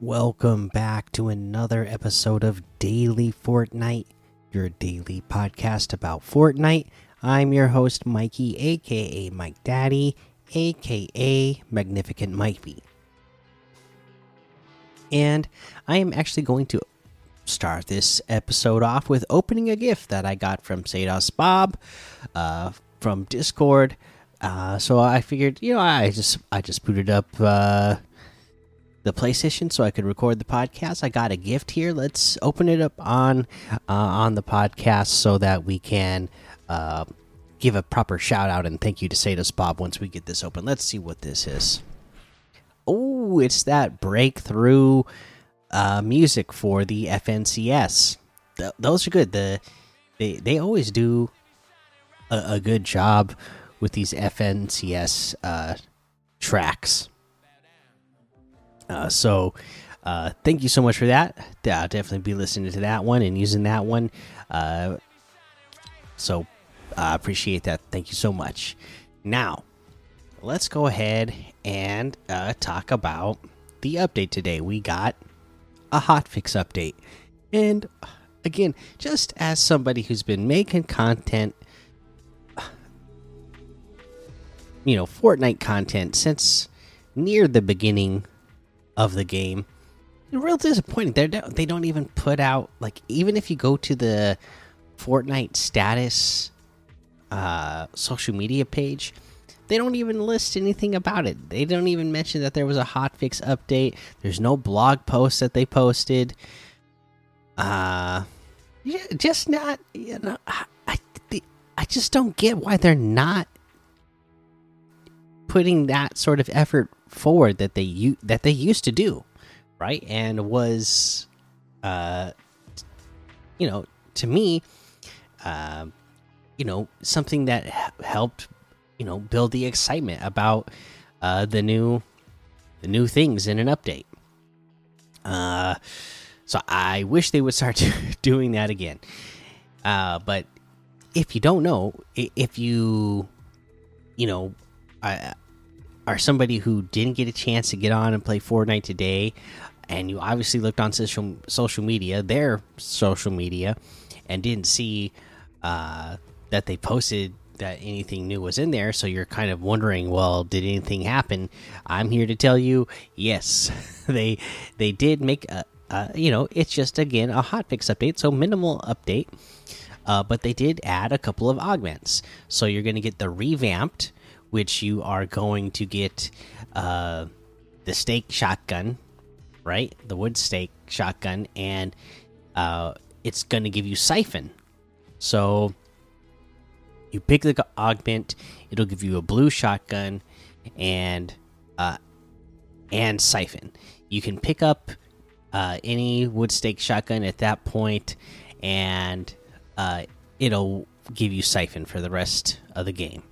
Welcome back to another episode of Daily Fortnite, your daily podcast about Fortnite. I'm your host, Mikey, aka Mike Daddy, aka Magnificent Mikey. And I am actually going to start this episode off with opening a gift that I got from Sados Bob uh, from Discord. Uh, so I figured, you know, I just I just booted up uh, the PlayStation so I could record the podcast. I got a gift here. Let's open it up on uh, on the podcast so that we can uh, give a proper shout out and thank you to Sados Bob once we get this open. Let's see what this is. Oh, it's that breakthrough uh, music for the FNCS. Th those are good. The they they always do a, a good job with these FNCS uh, tracks. Uh, so, uh, thank you so much for that. I'll definitely be listening to that one and using that one. Uh, so, I appreciate that. Thank you so much. Now, let's go ahead and uh, talk about the update today. We got a hotfix update. And again, just as somebody who's been making content, you know, Fortnite content since near the beginning of the game. Real disappointing. They don't, they don't even put out like even if you go to the Fortnite status uh, social media page, they don't even list anything about it. They don't even mention that there was a hotfix update. There's no blog post that they posted. Uh, just not. You know, I I, I just don't get why they're not putting that sort of effort forward that they that they used to do, right? And was, uh, you know, to me, uh, you know, something that helped, you know, build the excitement about uh, the new, the new things in an update. Uh, so I wish they would start doing that again. Uh, but if you don't know, if you, you know, I are somebody who didn't get a chance to get on and play Fortnite today, and you obviously looked on social social media, their social media, and didn't see uh, that they posted that anything new was in there, so you're kind of wondering, well, did anything happen? I'm here to tell you, yes, they they did make a, a you know, it's just again a hotfix update, so minimal update. Uh, but they did add a couple of augments. So you're going to get the revamped which you are going to get uh, the stake shotgun, right? The wood stake shotgun, and uh, it's going to give you siphon. So you pick the augment, it'll give you a blue shotgun and uh, and siphon. You can pick up uh, any wood stake shotgun at that point, and uh, it'll give you siphon for the rest of the game.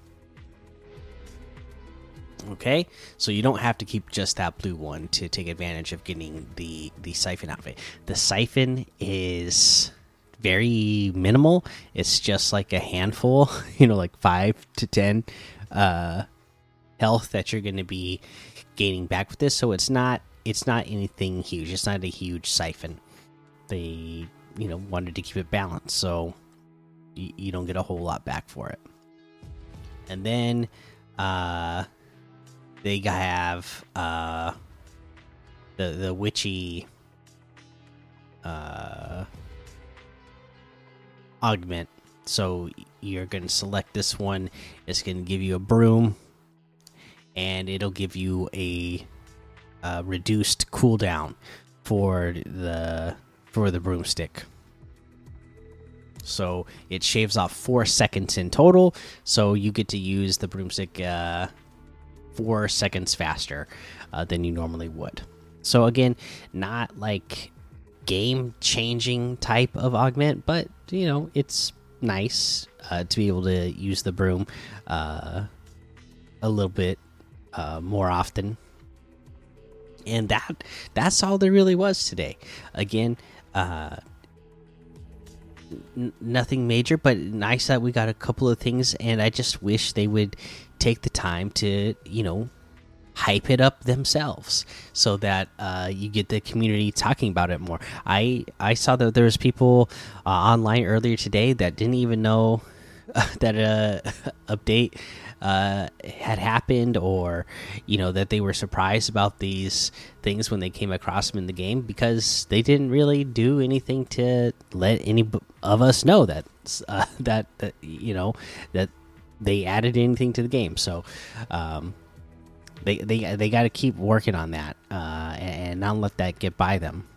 Okay, so you don't have to keep just that blue one to take advantage of getting the the siphon outfit. The siphon is very minimal. It's just like a handful, you know, like five to ten uh, health that you're going to be gaining back with this. So it's not it's not anything huge. It's not a huge siphon. They you know wanted to keep it balanced, so you, you don't get a whole lot back for it. And then uh they have uh the the witchy uh augment. So you're going to select this one. It's going to give you a broom and it'll give you a, reduced cooldown for the for the broomstick. So it shaves off four seconds in total so you get to use the broomstick uh, four seconds faster uh, than you normally would. So again, not like game changing type of augment, but you know it's nice uh, to be able to use the broom uh, a little bit uh, more often. And that that's all there really was today. Again, uh, nothing major, but nice that we got a couple of things. And I just wish they would take the time to, you know, hype it up themselves so that uh, you get the community talking about it more. I I saw that there was people uh, online earlier today that didn't even know that a update uh, had happened, or you know that they were surprised about these things when they came across them in the game because they didn't really do anything to let any of us know that uh, that that you know that they added anything to the game. So. Um, they they they got to keep working on that uh, and not let that get by them.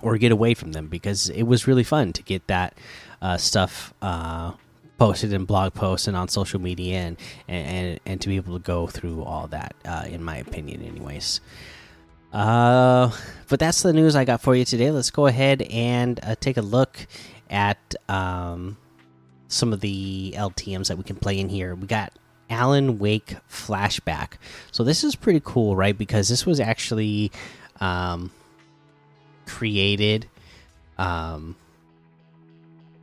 Or get away from them because it was really fun to get that uh, stuff uh, posted in blog posts and on social media and, and and to be able to go through all that uh, in my opinion anyways. Uh but that's the news i got for you today. Let's go ahead and uh, take a look at um some of the ltms that we can play in here. We got Alan Wake flashback. So this is pretty cool, right? Because this was actually um, created, um,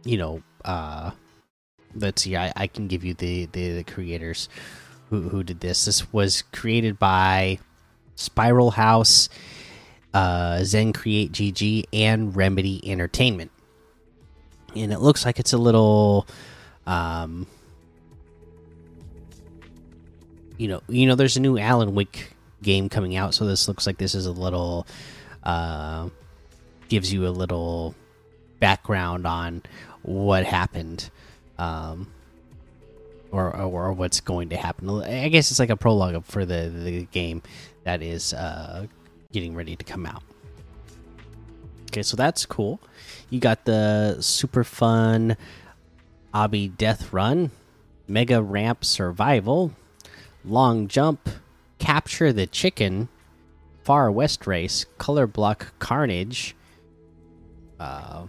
you know, uh, let's see, I, I can give you the, the, the creators who, who did this. This was created by Spiral House, uh, Zen Create GG, and Remedy Entertainment. And it looks like it's a little, um, you know, you know, there's a new Alan Wake game coming out, so this looks like this is a little, uh, gives you a little background on what happened, um, or, or, what's going to happen. I guess it's like a prologue for the the game that is uh, getting ready to come out. Okay, so that's cool. You got the super fun Obby Death Run, Mega Ramp Survival, long jump, capture the chicken, far west race, color block carnage, uh,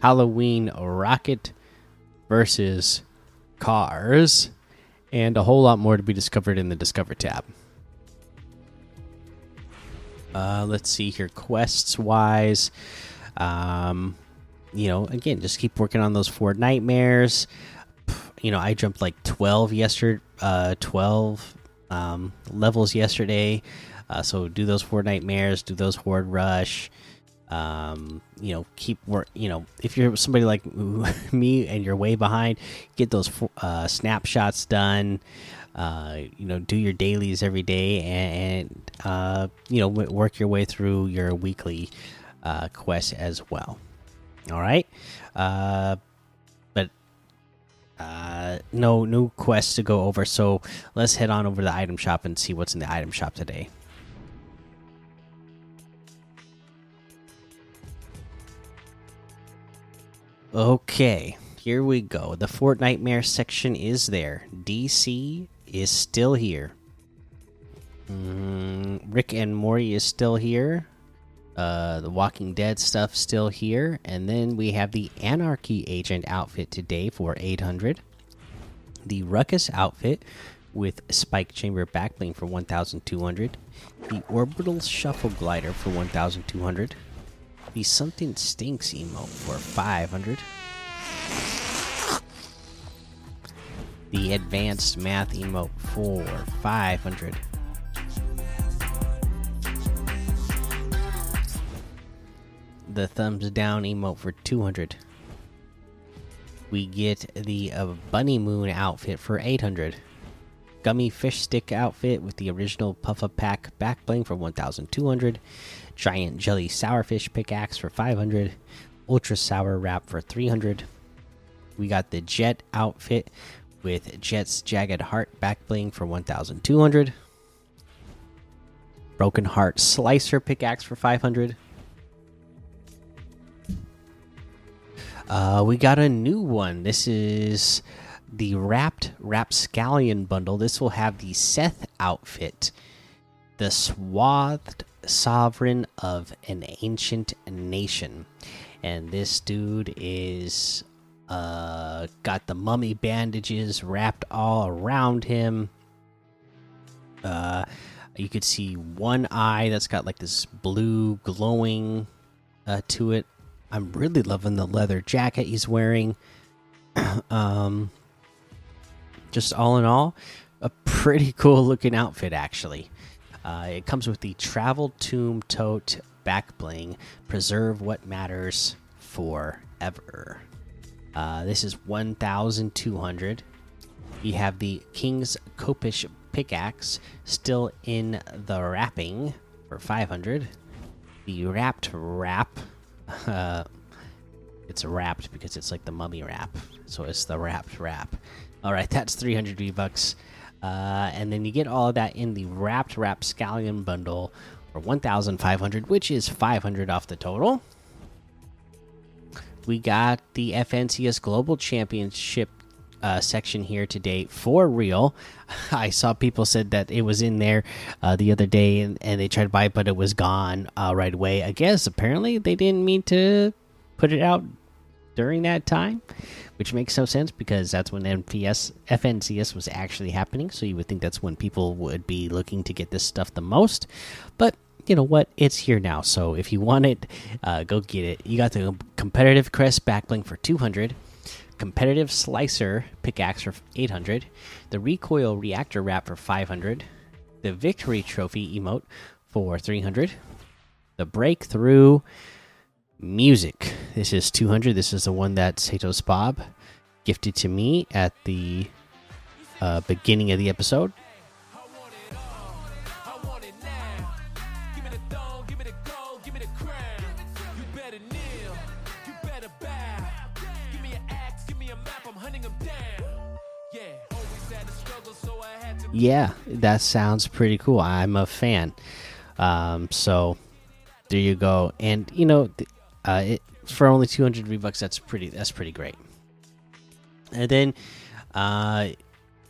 Halloween rocket versus cars, and a whole lot more to be discovered in the Discover tab. Uh, let's see here, quests wise. Um, you know, again, just keep working on those four nightmares you know, I jumped like 12 yesterday, uh, 12 um, levels yesterday. Uh, so do those four nightmares, do those horde rush. Um, you know, keep work. You know, if you're somebody like me and you're way behind, get those uh, snapshots done. Uh, you know, do your dailies every day, and, and uh, you know, work your way through your weekly uh, quests as well. All right. Uh, no new quests to go over. So let's head on over to the item shop and see what's in the item shop today. Okay, here we go. The Fortnitemares section is there. DC is still here. Mm, Rick and Morty is still here. Uh, the Walking Dead stuff still here, and then we have the Anarchy Agent outfit today for 800. The Ruckus outfit with Spike Chamber backbling for 1,200. The Orbital Shuffle Glider for 1,200. The Something Stinks emote for 500. The Advanced Math emote for 500 the thumbs down emote for 200. We get the uh, Bunny Moon outfit for 800. Gummy Fish Stick outfit with the original Puffa Pack back bling for 1200. Giant Jelly Sourfish pickaxe for 500. Ultra Sour Wrap for 300. We got the Jet outfit with Jet's Jagged Heart back bling for 1200. Broken Heart Slicer pickaxe for 500. Uh, we got a new one. This is the Wrapped Rapscallion bundle. This will have the Seth outfit, the Swathed Sovereign of an Ancient Nation. And this dude is Uh, got the mummy bandages wrapped all around him. Uh, you could see one eye that's got like this blue glowing uh, to it. I'm really loving the leather jacket he's wearing. um, just all in all, a pretty cool looking outfit, actually. Uh, it comes with the Travel Tomb Tote back bling. Preserve what matters forever. Uh, this is 1,200. We have the King's Khopesh pickaxe still in the wrapping for 500. The wrapped wrap. Uh, it's wrapped because it's like the mummy wrap. So it's the wrapped wrap. All right, that's 300 V bucks. Uh, and then you get all of that in the wrapped wrap scallion bundle for 1,500, which is 500 off the total. We got the FNCS Global Championship uh, section here today for real. I saw people said that it was in there uh, the other day and, and they tried to buy it, but it was gone uh, right away. I guess apparently they didn't mean to put it out during that time, which makes no sense because that's when MPS FNCS was actually happening. So you would think that's when people would be looking to get this stuff the most. But you know what? It's here now. So if you want it, uh, go get it. You got the competitive crest backbling for 200 competitive slicer pickaxe for 800 the recoil reactor wrap for 500 the victory trophy emote for 300 the breakthrough music. This is 200 this is the one that satos bob gifted to me at the uh, beginning of the episode yeah, that sounds pretty cool. I'm a fan. Um, so there you go. And you know, uh, it, for only 200 V bucks, that's pretty. That's pretty great. And then, uh,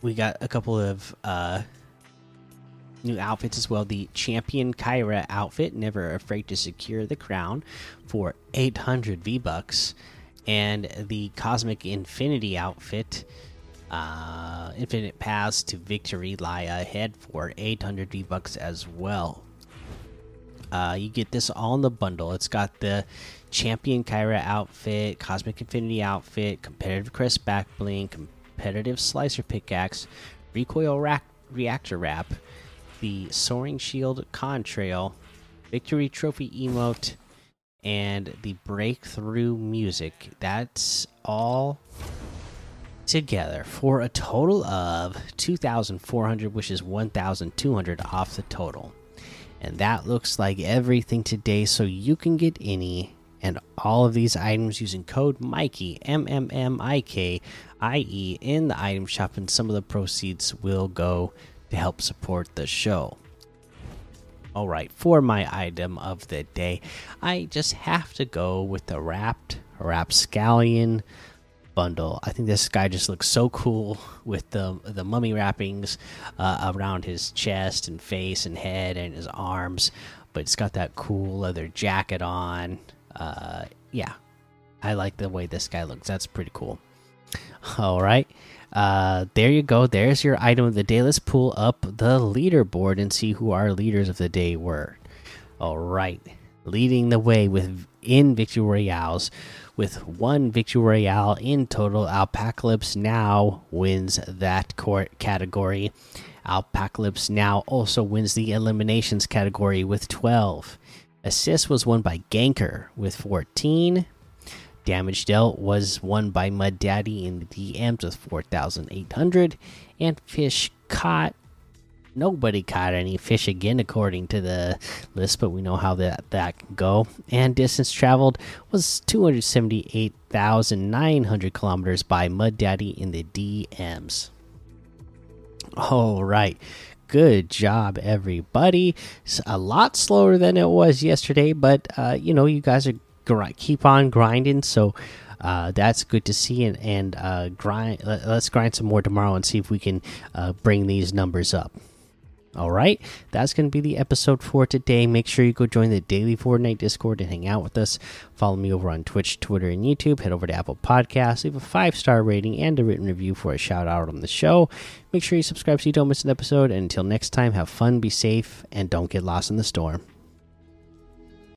we got a couple of uh new outfits as well. The Champion Kyra outfit, never afraid to secure the crown, for 800 V bucks, and the Cosmic Infinity outfit uh, infinite paths to victory lie ahead for 800 V bucks as well. Uh, you get this all in the bundle. It's got the Champion Kyra outfit, Cosmic Infinity outfit, competitive crest back bling, competitive slicer pickaxe, recoil rack reactor wrap, the soaring shield contrail, victory trophy emote, and the breakthrough music. That's all together for a total of 2400 which is 1200 off the total and that looks like everything today so you can get any and all of these items using code mikey m m m i k i e in the item shop and some of the proceeds will go to help support the show all right for my item of the day i just have to go with the wrapped rapscallion bundle. I think this guy just looks so cool with the the mummy wrappings uh, around his chest and face and head and his arms, but it's got that cool leather jacket on. Uh, yeah, I like the way this guy looks. That's pretty cool. All right. Uh, there you go. There's your item of the day. Let's pull up the leaderboard and see who our leaders of the day were. All right. Leading the way with in victory royales with one victory royale in total. Alpacalypse now wins that court category. Alpacalypse now also wins the eliminations category with 12. Assist was won by Ganker with 14. Damage dealt was won by Mud Daddy in the DMs with 4,800. And Fish caught nobody caught any fish again, according to the list, but we know how that that can go. And distance traveled was 278,900 kilometers by Mud Daddy in the DMs. All right. Good job, everybody. It's a lot slower than it was yesterday, but uh, you know, you guys are keep on grinding, so uh, that's good to see. And, and uh, grind. Let's grind some more tomorrow and see if we can uh, bring these numbers up. All right, that's going to be the episode for today. Make sure you go join the daily Fortnite Discord and hang out with us. Follow me over on Twitch, Twitter, and YouTube. Head over to Apple Podcasts, leave a five star rating and a written review for a shout out on the show. Make sure you subscribe so you don't miss an episode. And until next time, have fun, be safe, and don't get lost in the storm.